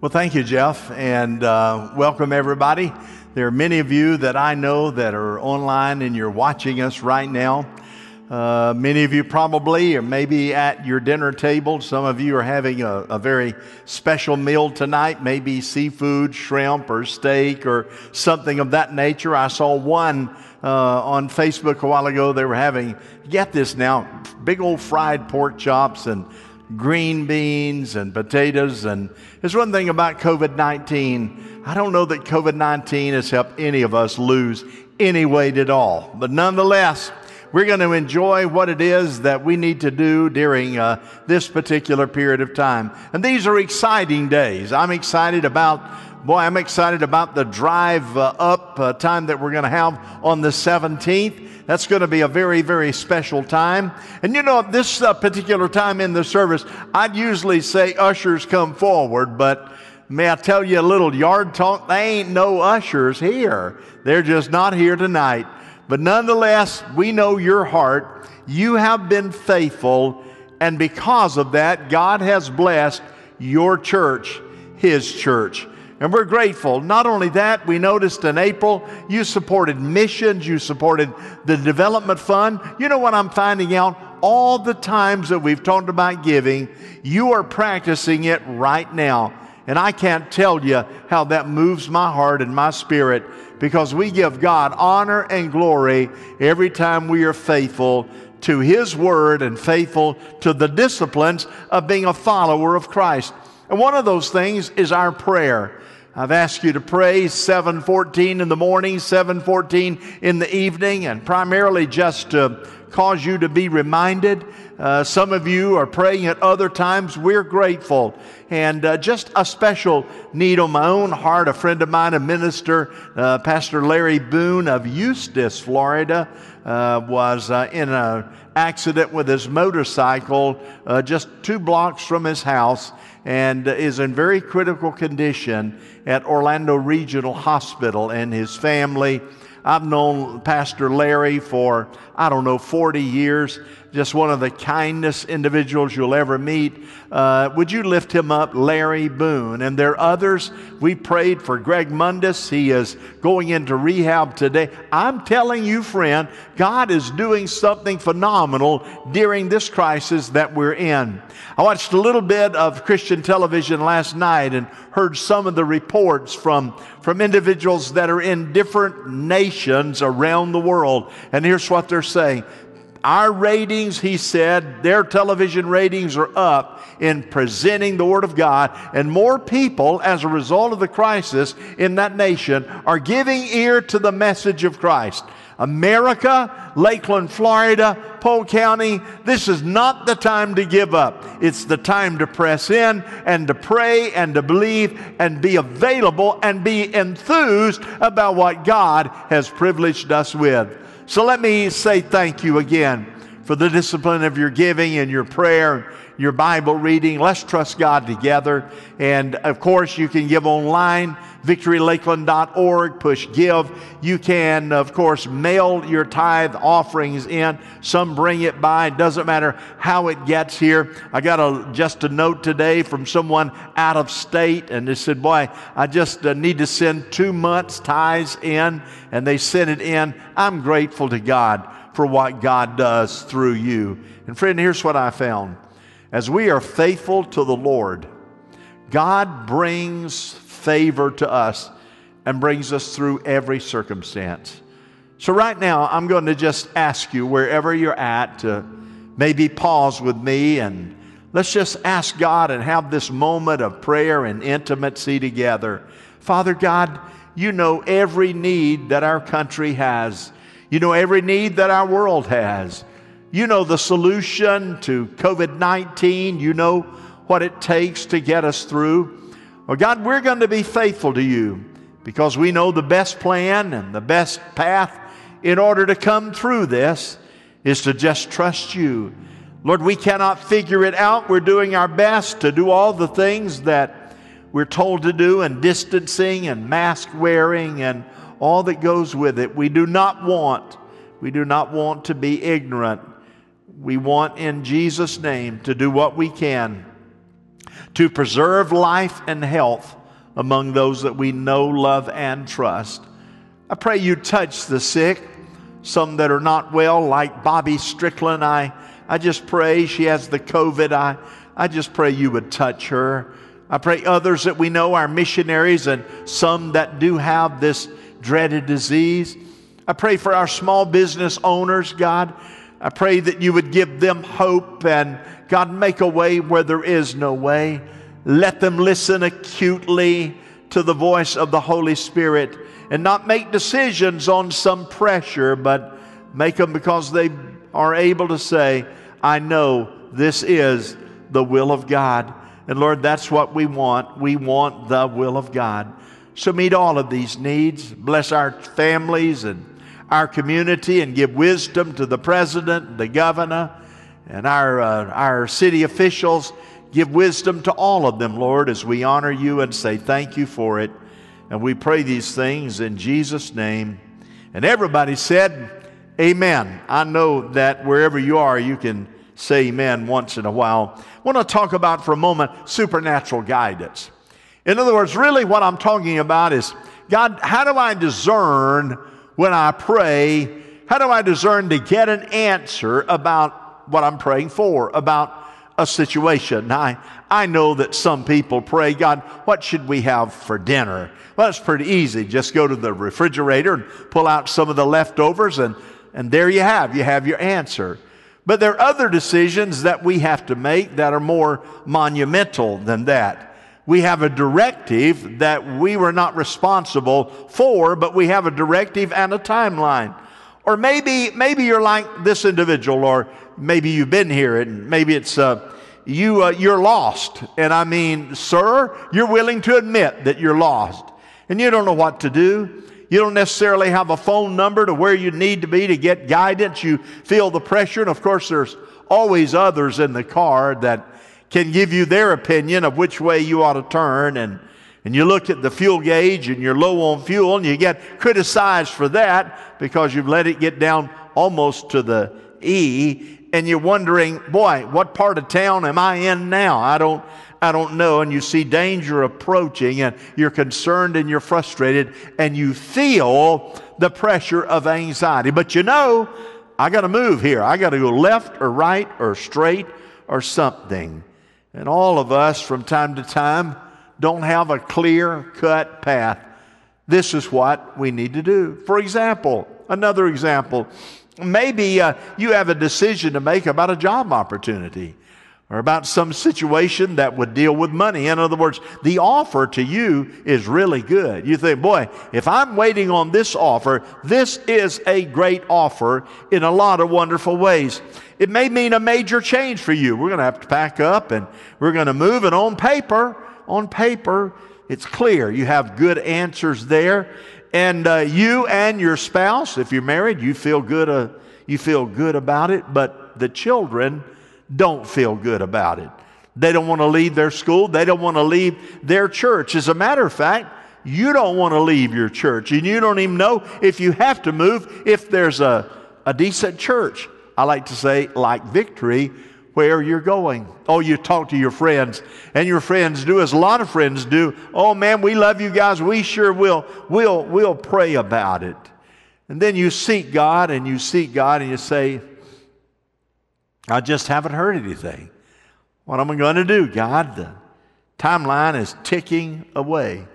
Well, thank you, Jeff, and uh, welcome everybody. There are many of you that I know that are online and you're watching us right now. Uh, many of you probably or maybe at your dinner table. Some of you are having a, a, very special meal tonight, maybe seafood, shrimp, or steak, or something of that nature. I saw one uh, on Facebook a while ago. They were having, get this now, big old fried pork chops and green beans and potatoes. And there's one thing about COVID 19. I don't know that COVID 19 has helped any of us lose any weight at all. But nonetheless, we're going to enjoy what it is that we need to do during uh, this particular period of time. And these are exciting days. I'm excited about, boy, I'm excited about the drive uh, up uh, time that we're going to have on the 17th. That's going to be a very, very special time. And you know, at this uh, particular time in the service, I'd usually say ushers come forward, but may I tell you a little yard talk? They ain't no ushers here. They're just not here tonight. But nonetheless, we know your heart. You have been faithful, and because of that, God has blessed your church, His church. And we're grateful. Not only that, we noticed in April you supported missions, you supported the development fund. You know what I'm finding out? All the times that we've talked about giving, you are practicing it right now. And I can't tell you how that moves my heart and my spirit because we give God honor and glory every time we are faithful to His Word and faithful to the disciplines of being a follower of Christ. And one of those things is our prayer. I've asked you to pray 714 in the morning, 714 in the evening, and primarily just to cause you to be reminded. Uh, some of you are praying at other times. We're grateful. And uh, just a special need on my own heart. A friend of mine, a minister, uh, Pastor Larry Boone of Eustis, Florida, uh, was uh, in an accident with his motorcycle uh, just two blocks from his house and is in very critical condition at Orlando Regional Hospital. And his family I've known Pastor Larry for, I don't know, 40 years. Just one of the kindest individuals you'll ever meet. Uh, would you lift him up, Larry Boone? And there are others. We prayed for Greg Mundis. He is going into rehab today. I'm telling you, friend, God is doing something phenomenal during this crisis that we're in. I watched a little bit of Christian television last night and heard some of the reports from, from individuals that are in different nations around the world. And here's what they're saying. Our ratings, he said, their television ratings are up in presenting the Word of God, and more people, as a result of the crisis in that nation, are giving ear to the message of Christ. America, Lakeland, Florida, Polk County, this is not the time to give up. It's the time to press in and to pray and to believe and be available and be enthused about what God has privileged us with. So let me say thank you again for the discipline of your giving and your prayer your Bible reading. Let's trust God together. And of course, you can give online, victorylakeland.org, push give. You can, of course, mail your tithe offerings in. Some bring it by. It doesn't matter how it gets here. I got a, just a note today from someone out of state, and they said, Boy, I just uh, need to send two months' tithes in. And they sent it in. I'm grateful to God for what God does through you. And friend, here's what I found as we are faithful to the Lord, God brings favor to us and brings us through every circumstance. So, right now, I'm going to just ask you, wherever you're at, to maybe pause with me and let's just ask God and have this moment of prayer and intimacy together. Father God, you know every need that our country has, you know every need that our world has. You know the solution to COVID 19. You know what it takes to get us through. Well, God, we're going to be faithful to you because we know the best plan and the best path in order to come through this is to just trust you. Lord, we cannot figure it out. We're doing our best to do all the things that we're told to do, and distancing and mask wearing and all that goes with it. We do not want, we do not want to be ignorant we want in Jesus' name to do what we can. to preserve life and health among those that we know, love, and trust. I pray you touch the sick, some that are not well, like Bobby Strickland. I, I just pray she has the COVID. I, I just pray you would touch her. I pray others that we know, our missionaries, and some that do have this dreaded disease. I pray for our small business owners, God. I pray that you would give them hope and God, make a way where there is no way. Let them listen acutely to the voice of the Holy Spirit and not make decisions on some pressure, but make them because they are able to say, I know this is the will of God. And Lord, that's what we want. We want the will of God. So meet all of these needs. Bless our families and our community and give wisdom to the president, the governor, and our, uh, our city officials. Give wisdom to all of them, Lord, as we honor you and say thank you for it. And we pray these things in Jesus' name. And everybody said, Amen. I know that wherever you are, you can say amen once in a while. I want to talk about for a moment supernatural guidance. In other words, really what I'm talking about is God, how do I discern when I pray? How do I discern to get an answer about what I'm praying for, about a situation. I, I know that some people pray, God, what should we have for dinner? Well, it's pretty easy. Just go to the refrigerator and pull out some of the leftovers, and, and there you have. You have your answer. But there are other decisions that we have to make that are more monumental than that. We have a directive that we were not responsible for, but we have a directive and a timeline. Or maybe, maybe you're like this individual, or maybe you've been here and maybe it's uh, you uh, you're lost. And i mean sir you're willing to admit that you're lost. And you don't know what to do. You don't necessarily have a phone number to where you need to be to get guidance. You feel the pressure. And of course there's always others in the car that can give you their opinion of which way you ought to turn and and you look at the fuel gauge and you're low on fuel and you get criticized for that because you've let it get down almost to the E and you're wondering, boy, what part of town am I in now? I don't, I don't know. And you see danger approaching and you're concerned and you're frustrated and you feel the pressure of anxiety. But you know, I got to move here. I got to go left or right or straight or something. And all of us from time to time don't have a clear cut path. This is what we need to do. For example, another example, Maybe uh, you have a decision to make about a job opportunity or about some situation that would deal with money. In other words, the offer to you is really good. You think, boy, if I'm waiting on this offer, this is a great offer in a lot of wonderful ways. It may mean a major change for you. We're going to have to pack up and we're going to move. And on paper, on paper, it's clear. You have good answers there and uh, you and your spouse, if you're married, you feel good. Uh, you feel good about it, but the children don't feel good about it. They don't want to leave their school. They don't want to leave their church. As a matter of fact, you don't want to leave your church, and you don't even know if you have to move if there's a, a decent church. I like to say, like victory, where you're going. Oh, you talk to your friends, and your friends do as a lot of friends do. Oh man, we love you guys. We sure will. We'll we'll pray about it. And then you seek God and you seek God and you say, I just haven't heard anything. What am I going to do, God? The timeline is ticking away.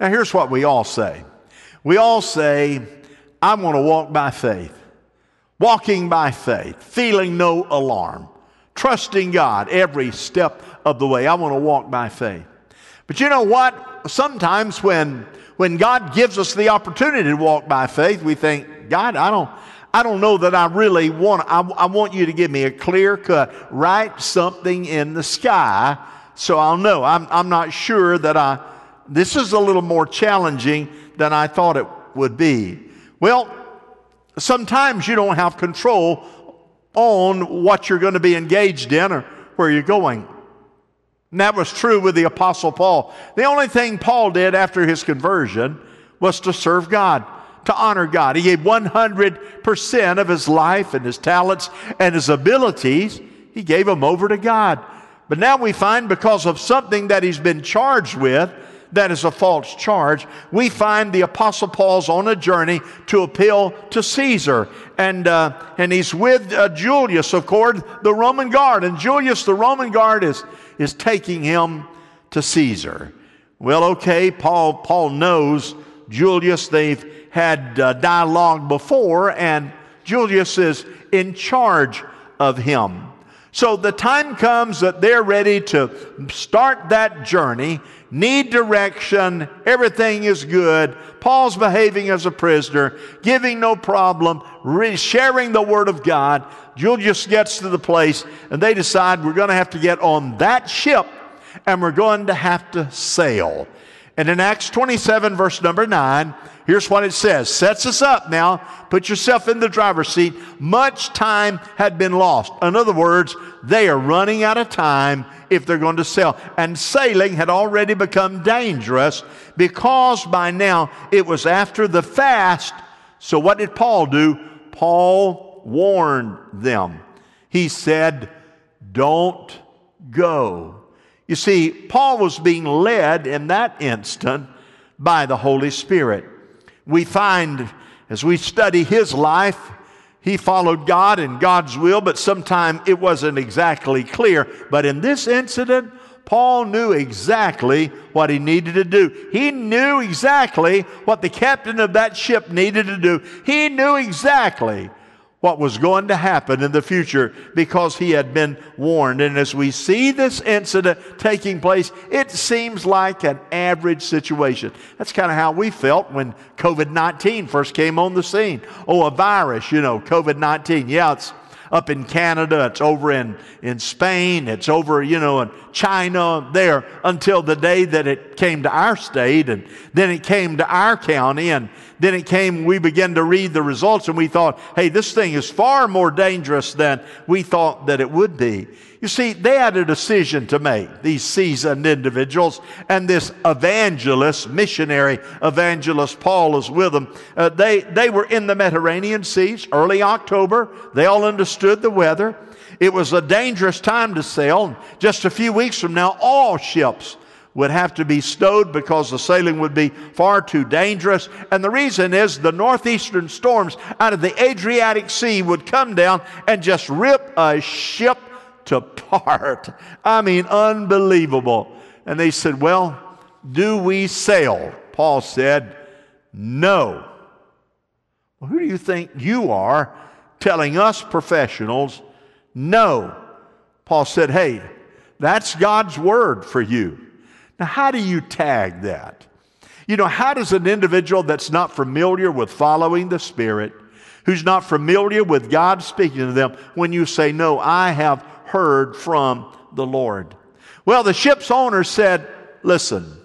Now, here's what we all say we all say, I'm going to walk by faith, walking by faith, feeling no alarm trusting God every step of the way. I want to walk by faith. But you know what? Sometimes when when God gives us the opportunity to walk by faith, we think, God, I don't I don't know that I really want I, I want you to give me a clear cut, write something in the sky so I'll know. I'm I'm not sure that I this is a little more challenging than I thought it would be. Well, sometimes you don't have control on what you're going to be engaged in or where you're going. And that was true with the Apostle Paul. The only thing Paul did after his conversion was to serve God, to honor God. He gave 100% of his life and his talents and his abilities, he gave them over to God. But now we find because of something that he's been charged with, that is a false charge, we find the Apostle Paul's on a journey to appeal to Caesar. And, uh, and he's with uh, Julius, of course, the Roman guard. And Julius, the Roman guard, is, is taking him to Caesar. Well, okay, Paul, Paul knows Julius. They've had uh, dialogue before, and Julius is in charge of him. So the time comes that they're ready to start that journey, need direction, everything is good. Paul's behaving as a prisoner, giving no problem, sharing the Word of God. Julius gets to the place, and they decide we're going to have to get on that ship and we're going to have to sail. And in Acts 27, verse number 9, here's what it says sets us up now. Put yourself in the driver's seat. Much time had been lost. In other words, they are running out of time if they're going to sail. And sailing had already become dangerous because by now it was after the fast. So, what did Paul do? Paul warned them. He said, Don't go. You see, Paul was being led in that instant by the Holy Spirit. We find as we study his life, he followed God and God's will, but sometimes it wasn't exactly clear. But in this incident, Paul knew exactly what he needed to do. He knew exactly what the captain of that ship needed to do. He knew exactly what was going to happen in the future because he had been warned. And as we see this incident taking place, it seems like an average situation. That's kind of how we felt when COVID 19 first came on the scene. Oh, a virus, you know, COVID 19. Yeah, it's up in Canada, it's over in, in Spain, it's over, you know, in China, there, until the day that it came to our state, and then it came to our county, and then it came, we began to read the results, and we thought, hey, this thing is far more dangerous than we thought that it would be. You see, they had a decision to make, these seasoned individuals, and this evangelist, missionary evangelist, Paul is with them. Uh, they, they were in the Mediterranean seas, early October. They all understood the weather. It was a dangerous time to sail. Just a few weeks from now, all ships would have to be stowed because the sailing would be far too dangerous. And the reason is the northeastern storms out of the Adriatic Sea would come down and just rip a ship to part. I mean, unbelievable. And they said, Well, do we sail? Paul said, No. Well, who do you think you are telling us professionals no? Paul said, Hey, that's God's word for you. Now, how do you tag that? You know, how does an individual that's not familiar with following the Spirit, who's not familiar with God speaking to them, when you say, No, I have heard from the Lord? Well, the ship's owner said, Listen,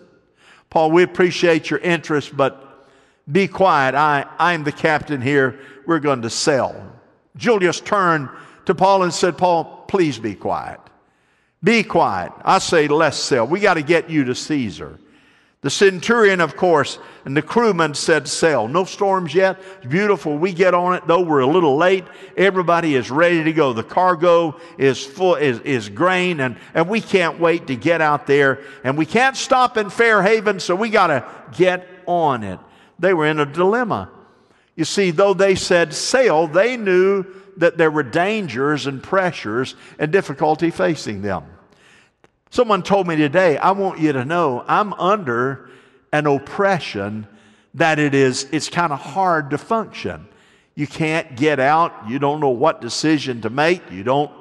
Paul, we appreciate your interest, but be quiet. I, I'm the captain here. We're going to sail. Julius turned to Paul and said, Paul, please be quiet. Be quiet. I say, let's sail. We got to get you to Caesar. The centurion, of course, and the crewman said, Sail. No storms yet. It's beautiful. We get on it, though we're a little late. Everybody is ready to go. The cargo is full, is, is grain, and, and we can't wait to get out there. And we can't stop in Fairhaven, so we got to get on it. They were in a dilemma. You see, though they said sail, they knew that there were dangers and pressures and difficulty facing them. Someone told me today, I want you to know I'm under an oppression that it is it's kind of hard to function. You can't get out, you don't know what decision to make, you don't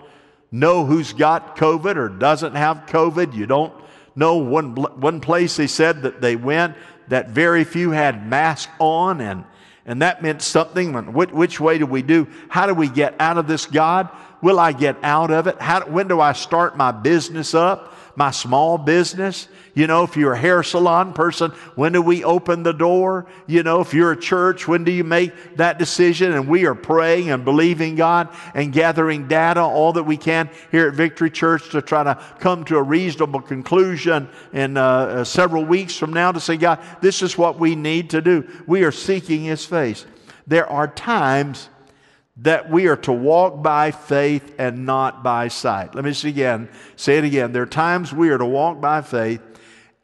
know who's got COVID or doesn't have COVID, you don't know one one place they said that they went that very few had masks on and and that meant something. Which, which, way do we do? How do we get out of this, God? Will I get out of it? How, when do I start my business up? My small business. You know, if you're a hair salon person, when do we open the door? You know, if you're a church, when do you make that decision? And we are praying and believing God and gathering data, all that we can here at Victory Church to try to come to a reasonable conclusion in uh, uh, several weeks from now to say, God, this is what we need to do. We are seeking His face. There are times that we are to walk by faith and not by sight. Let me see again. Say it again. There are times we are to walk by faith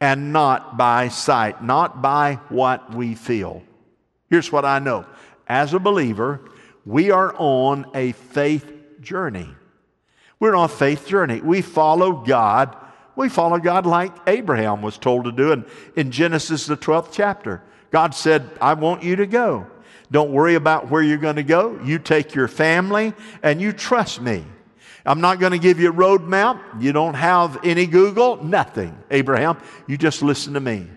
and not by sight, not by what we feel. Here's what I know. As a believer, we are on a faith journey. We're on a faith journey. We follow God. We follow God like Abraham was told to do in, in Genesis, the 12th chapter. God said, I want you to go. Don't worry about where you're going to go. You take your family and you trust me. I'm not going to give you a road map. You don't have any Google, nothing. Abraham, you just listen to me.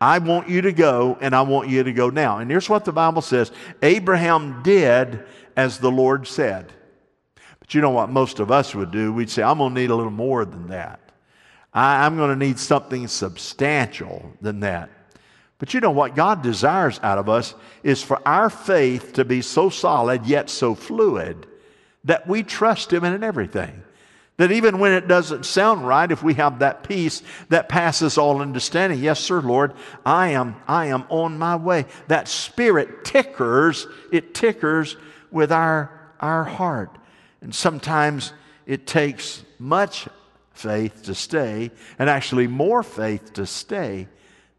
I want you to go and I want you to go now. And here's what the Bible says Abraham did as the Lord said. But you know what most of us would do? We'd say, I'm going to need a little more than that. I, am going to need something substantial than that. But you know what God desires out of us is for our faith to be so solid yet so fluid that we trust Him in everything. That even when it doesn't sound right, if we have that peace that passes all understanding, yes, sir, Lord, I am, I am on my way. That spirit tickers, it tickers with our, our heart. And sometimes it takes much faith to stay, and actually more faith to stay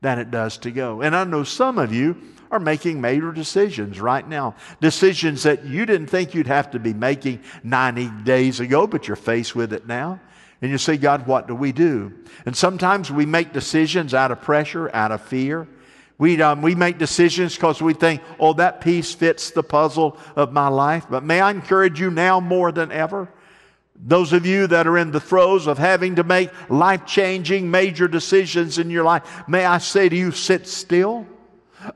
than it does to go. And I know some of you are making major decisions right now. Decisions that you didn't think you'd have to be making 90 days ago, but you're faced with it now. And you say, God, what do we do? And sometimes we make decisions out of pressure, out of fear. We, um, we make decisions because we think, oh, that piece fits the puzzle of my life. But may I encourage you now more than ever those of you that are in the throes of having to make life changing major decisions in your life, may I say to you, sit still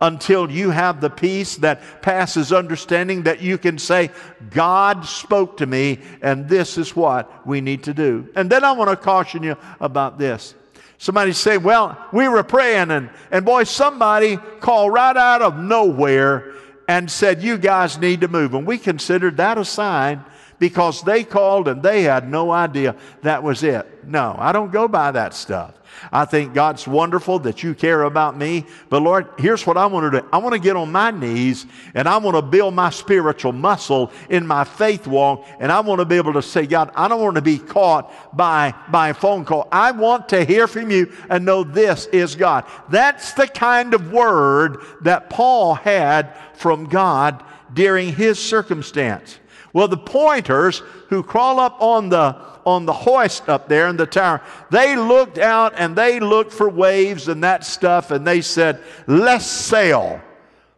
until you have the peace that passes understanding that you can say, God spoke to me, and this is what we need to do. And then I want to caution you about this. Somebody say, Well, we were praying, and, and boy, somebody called right out of nowhere and said, You guys need to move. And we considered that a sign because they called and they had no idea that was it. No, I don't go by that stuff. I think God's wonderful that you care about me. But Lord, here's what I want to do. I want to get on my knees and I want to build my spiritual muscle in my faith walk. And I want to be able to say, God, I don't want to be caught by, by a phone call. I want to hear from you and know this is God. That's the kind of word that Paul had from God during his circumstance. Well, the pointers who crawl up on the on the hoist up there in the tower, they looked out and they looked for waves and that stuff, and they said, Let's sail.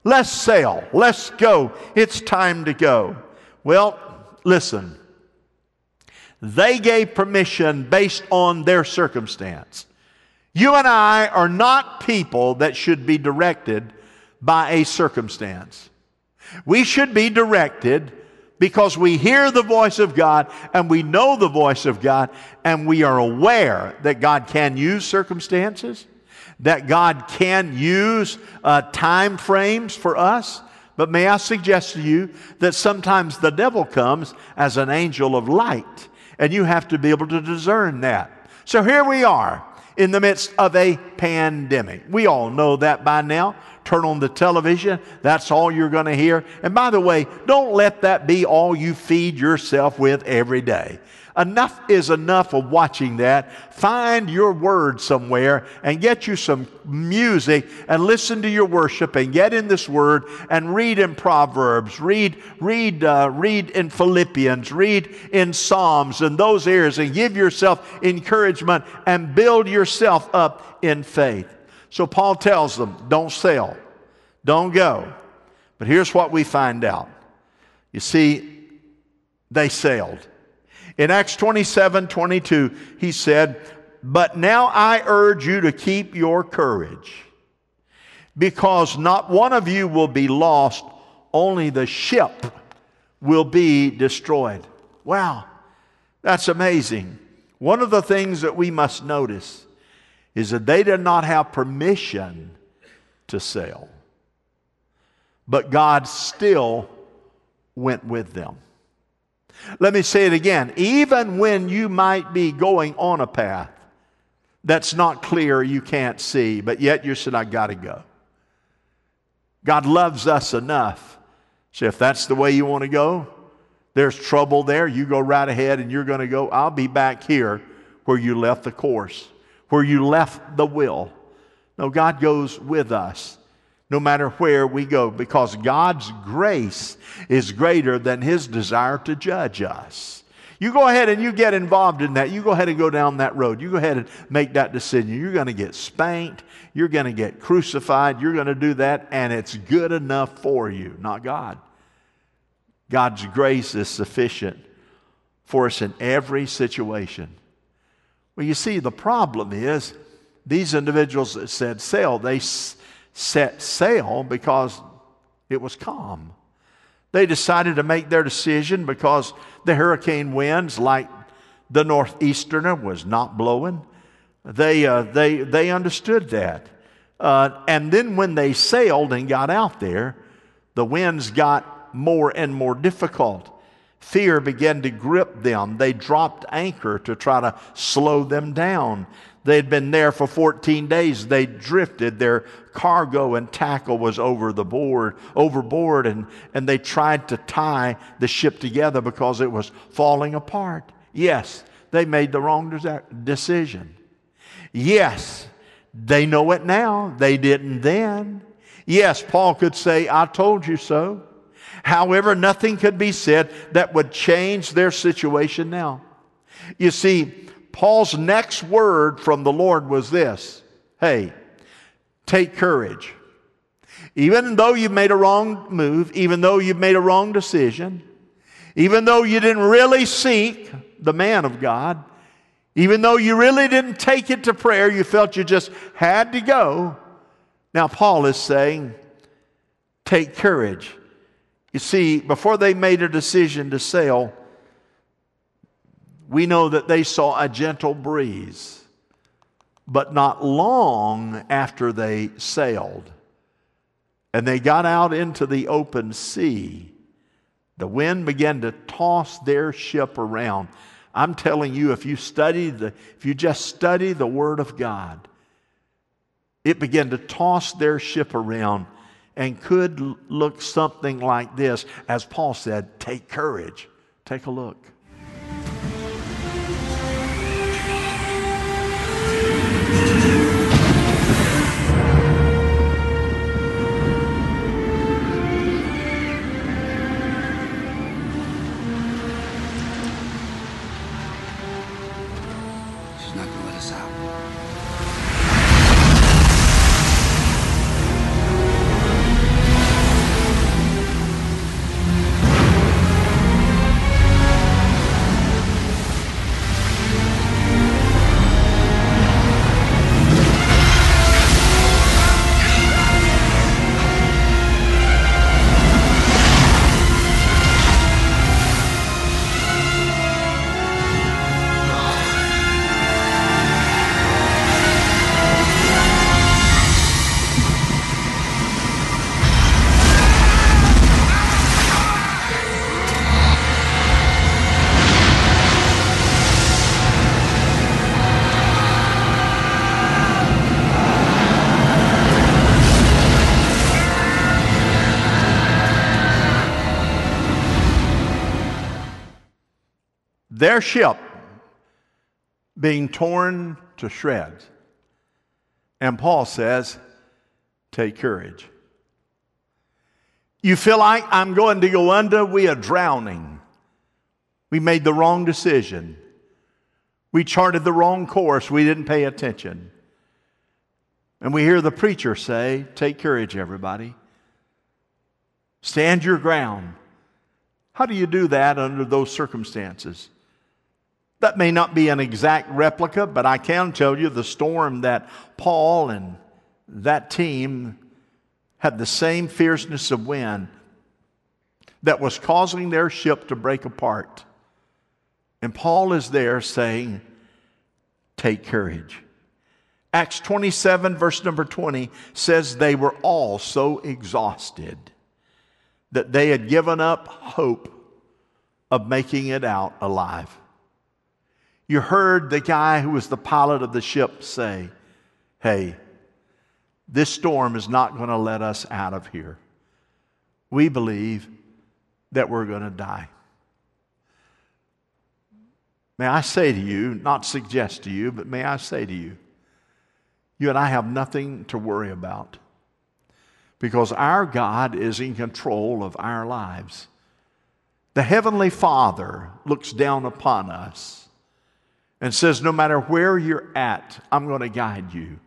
Let's sail. Let's go. It's time to go. Well, listen. They gave permission based on their circumstance. You and I are not people that should be directed by a circumstance. We should be directed because we hear the voice of God and we know the voice of God and we are aware that God can use circumstances, that God can use uh, time frames for us. But may I suggest to you that sometimes the devil comes as an angel of light, and you have to be able to discern that. So here we are in the midst of a pandemic. We all know that by now. Turn on the television, that's all you're going to hear. And by the way, don't let that be all you feed yourself with every day. Enough is enough of watching that. Find your word somewhere and get you some music and listen to your worship and get in this word and read in Proverbs, read, read, uh, read in Philippians, read in Psalms and those areas and give yourself encouragement and build yourself up in faith. So Paul tells them, don't sell, don't go. But here's what we find out. You see, they sailed. In Acts 27 22, he said, But now I urge you to keep your courage, because not one of you will be lost, only the ship will be destroyed. Wow, that's amazing. One of the things that we must notice is that they did not have permission to sail. But God still went with them. Let me say it again. Even when you might be going on a path that's not clear, you can't see, but yet you said, I got to go. God loves us enough. So if that's the way you want to go, There's trouble there. You go right ahead and you're going to go, I'll be back here where you left the course, where you left the will. No, God goes with us no matter where we go because God's grace is greater than His desire to judge us. You go ahead and you get involved in that. You go ahead and go down that road. You go ahead and make that decision. You're going to get spanked. You're going to get crucified. You're going to do that, and it's good enough for you, not God. God's grace is sufficient for us in every situation. Well, you see, the problem is these individuals that said sell, they set sail because it was calm. They decided to make their decision because the hurricane winds, like the northeasterner, was not blowing. They, uh, they, they understood that. Uh, and then when they sailed and got out there, the winds got more and more difficult. Fear began to grip them. They dropped anchor to try to slow them down. They'd been there for 14 days. They drifted. Their cargo and tackle was over the board, overboard, and, and they tried to tie the ship together because it was falling apart. Yes, they made the wrong decision. Yes, they know it now. They didn't then. Yes, Paul could say, I told you so. However, nothing could be said that would change their situation now. You see, Paul's next word from the Lord was this Hey, take courage. Even though you've made a wrong move, even though you've made a wrong decision, even though you didn't really seek the man of God, even though you really didn't take it to prayer, you felt you just had to go. Now, Paul is saying, take courage. You see, before they made a decision to sail, we know that they saw a gentle breeze, but not long after they sailed and they got out into the open sea, the wind began to toss their ship around. I'm telling you, if you study the, if you just study the Word of God, it began to toss their ship around and could look something like this. As Paul said, take courage. Take a look. Their ship being torn to shreds. And Paul says, Take courage. You feel like I'm going to go under, we are drowning. We made the wrong decision. We charted the wrong course, we didn't pay attention. And we hear the preacher say, Take courage, everybody. Stand your ground. How do you do that under those circumstances? That may not be an exact replica, but I can tell you the storm that Paul and that team had the same fierceness of wind that was causing their ship to break apart. And Paul is there saying, Take courage. Acts 27, verse number 20 says they were all so exhausted that they had given up hope of making it out alive. You heard the guy who was the pilot of the ship say, Hey, this storm is not going to let us out of here. We believe that we're going to die. May I say to you, not suggest to you, but may I say to you, you and I have nothing to worry about because our God is in control of our lives. The Heavenly Father looks down upon us and says, No matter where you're at, I'm going to guide you.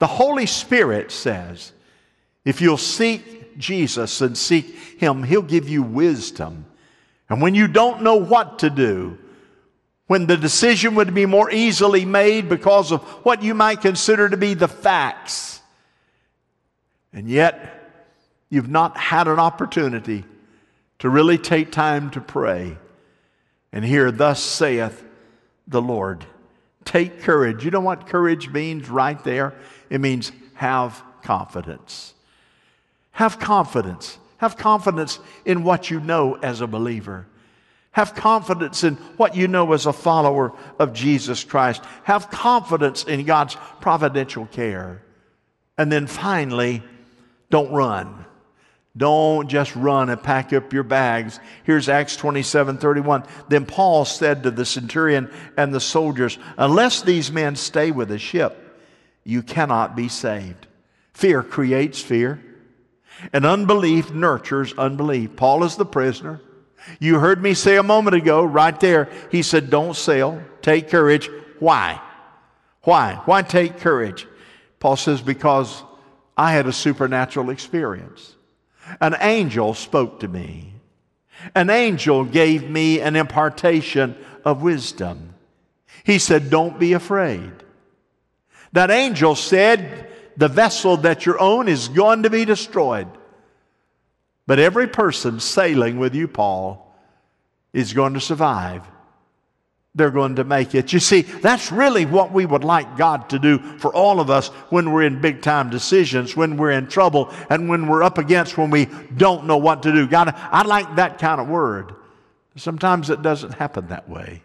The Holy Spirit says, If you'll seek Jesus and seek Him, He'll give you wisdom. And when you don't know what to do, when the decision would be more easily made because of what you might consider to be the facts, and yet you've not had an opportunity to really take time to pray and hear, Thus saith the Lord. Take courage. You know what courage means right there? It means have confidence. Have confidence. Have confidence in what you know as a believer. Have confidence in what you know as a follower of Jesus Christ. Have confidence in God's providential care. And then finally, don't run. Don't just run and pack up your bags. Here's Acts 27 31. Then Paul said to the centurion and the soldiers, Unless these men stay with the ship, you cannot be saved. Fear creates fear, and unbelief nurtures unbelief. Paul is the prisoner. You heard me say a moment ago, right there, he said, Don't sail, take courage. Why? Why? Why take courage? Paul says, Because I had a supernatural experience. An angel spoke to me. An angel gave me an impartation of wisdom. He said, Don't be afraid. That angel said, The vessel that you're on is going to be destroyed. But every person sailing with you, Paul, is going to survive. They're going to make it. You see, that's really what we would like God to do for all of us when we're in big time decisions, when we're in trouble, and when we're up against when we don't know what to do. God, I like that kind of word. Sometimes it doesn't happen that way.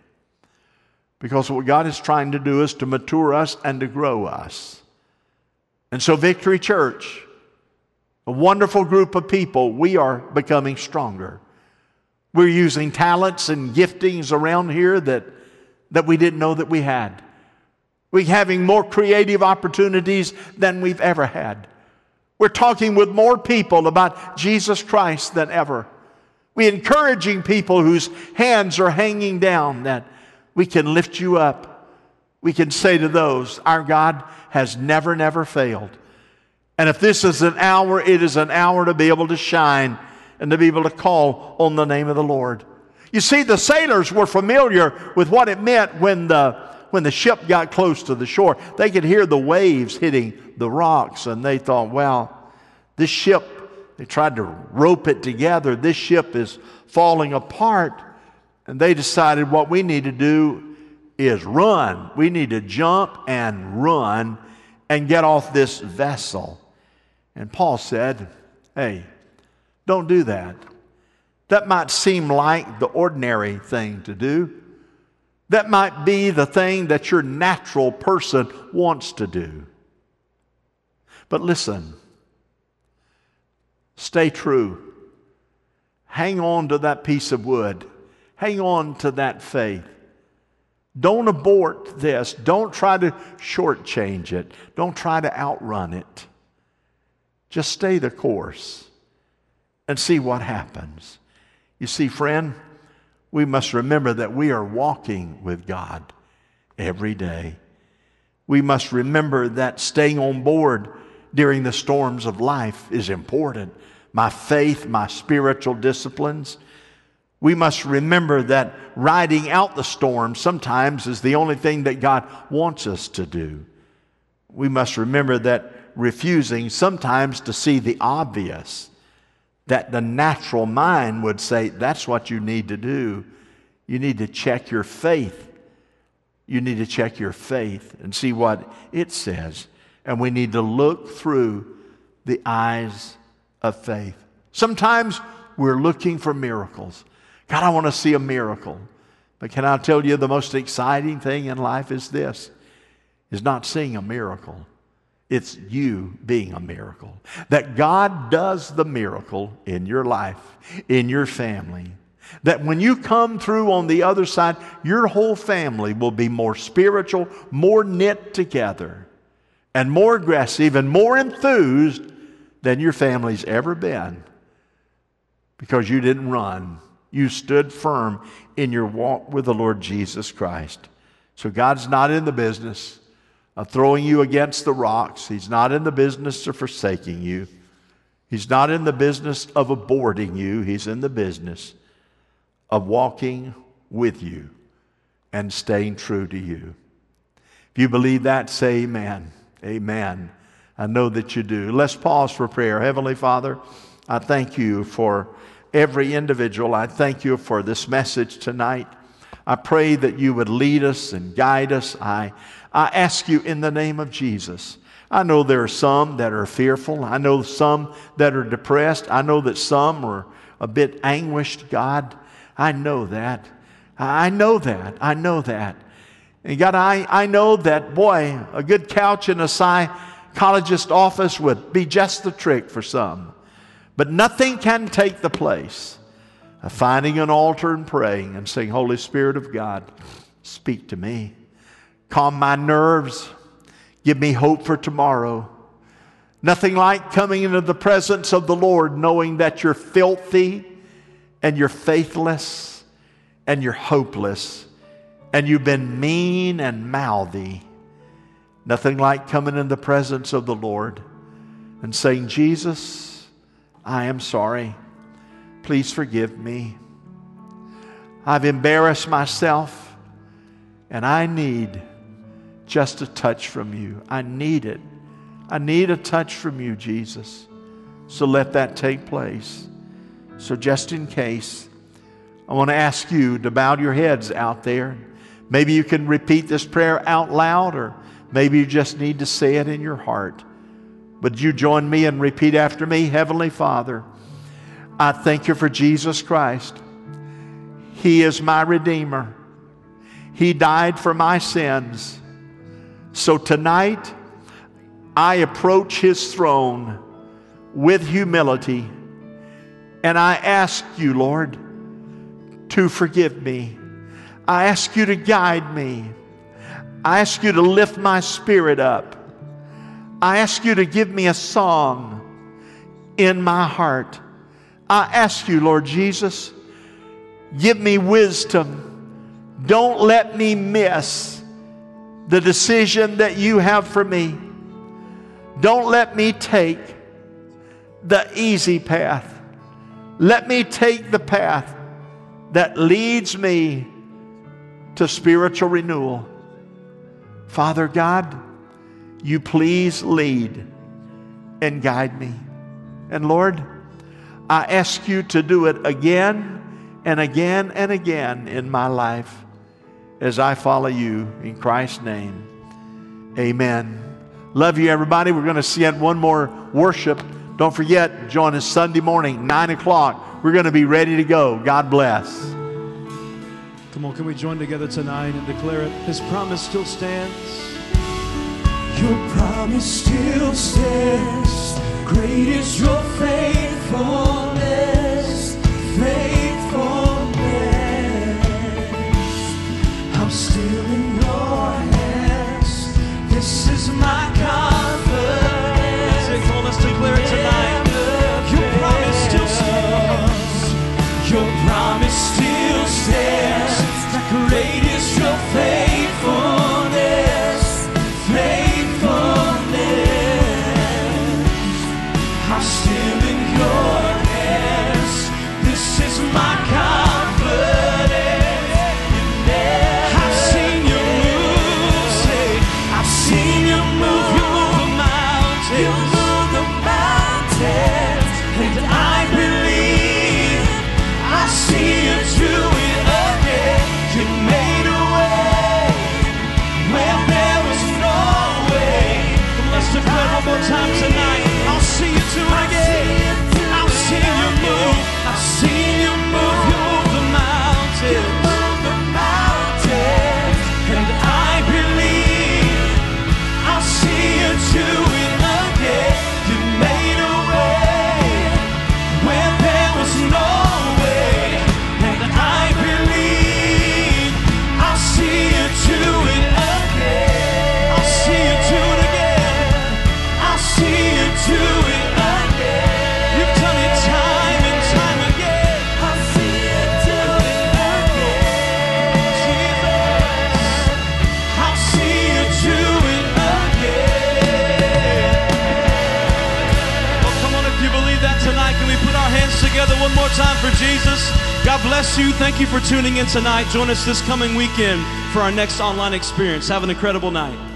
Because what God is trying to do is to mature us and to grow us. And so, Victory Church, a wonderful group of people, we are becoming stronger. We're using talents and giftings around here that, that we didn't know that we had. We're having more creative opportunities than we've ever had. We're talking with more people about Jesus Christ than ever. We're encouraging people whose hands are hanging down that we can lift you up. We can say to those, Our God has never, never failed. And if this is an hour, it is an hour to be able to shine and to be able to call on the name of the Lord. You see, the sailors were familiar with what it meant when the, when the ship got close to the shore. They could hear the waves hitting the rocks, and they thought, well, this ship, they tried to rope it together. This ship is falling apart. And they decided what we need to do is run. We need to jump and run and get off this vessel. And Paul said, Hey, don't do that. That might seem like the ordinary thing to do. That might be the thing that your natural person wants to do. But listen, stay true. Hang on to that piece of wood Hang on to that faith. Don't abort this. Don't try to shortchange it. Don't try to outrun it. Just stay the course and see what happens. You see, friend, we must remember that we are walking with God every day. We must remember that staying on board during the storms of life is important. My faith, my spiritual disciplines, we must remember that riding out the storm sometimes is the only thing that God wants us to do. We must remember that refusing sometimes to see the obvious, that the natural mind would say, that's what you need to do. You need to check your faith. You need to check your faith and see what it says. And we need to look through the eyes of faith. Sometimes we're looking for miracles. God, I want to see a miracle. But can I tell you the most exciting thing in life is this is not seeing a miracle. It's you being a miracle. That God does the miracle in your life, in your family. That when you come through on the other side, your whole family will be more spiritual, more knit together, and more aggressive and more enthused than your family's ever been because you didn't run. You stood firm in your walk with the Lord Jesus Christ. So God's not in the business of throwing you against the rocks, He's not in the business of forsaking you. He's not in the business of aborting you, He's in the business of walking with you and staying true to you. If you believe that, say amen. Amen. I know that you do. Let's pause for prayer. Heavenly Father, I thank you for every individual. I thank you for this message tonight. I pray that you would lead us and guide us. I, I ask you in the name of Jesus. I know there are some that are fearful. I know some that are depressed. I know that some are a bit anguished, God. I know that. I know that. I know that. And God, I, I know that, boy, a good couch in a psychologist's office would be just the trick for some. But nothing can take the place of finding an altar and praying and saying, Holy Spirit of God, speak to me. Calm my nerves. Give me hope for tomorrow. Nothing like coming into the presence of the Lord knowing that you're filthy and you're faithless and you're hopeless and you've been mean and mouthy. Nothing like coming in the presence of the Lord and saying, Jesus, I am sorry. Please forgive me. I've embarrassed myself and I need just a touch from you. I need it. I need a touch from you, Jesus. So let that take place. So, just in case, I want to ask you to bow your heads out there. Maybe you can repeat this prayer out loud, or maybe you just need to say it in your heart. Would you join me and repeat after me? Heavenly Father, I thank you for Jesus Christ. He is my Redeemer. He died for my sins. So tonight, I approach His throne with humility and I ask you, Lord, to forgive me. I ask you to guide me. I ask you to lift my spirit up. I ask you to give me a song in my heart. I ask you, Lord Jesus, give me wisdom. Don't let me miss the decision that you have for me. Don't let me take the easy path. Let me take the path that leads me to spiritual renewal. Father God, you please lead and guide me. And Lord, I ask you to do it again and again and again in my life as I follow you in Christ's name. Amen. Love you, everybody. We're going to see at one more worship. Don't forget, join us Sunday morning, 9 o'clock. We're going to be ready to go. God bless. Come on, can we join together tonight and declare it? His promise still stands. Your promise still stands. Great is your faithfulness. Your promise still stands. Your time for Jesus. God bless you. Thank you for tuning in tonight. Join us this coming weekend for our next online experience. Have an incredible night.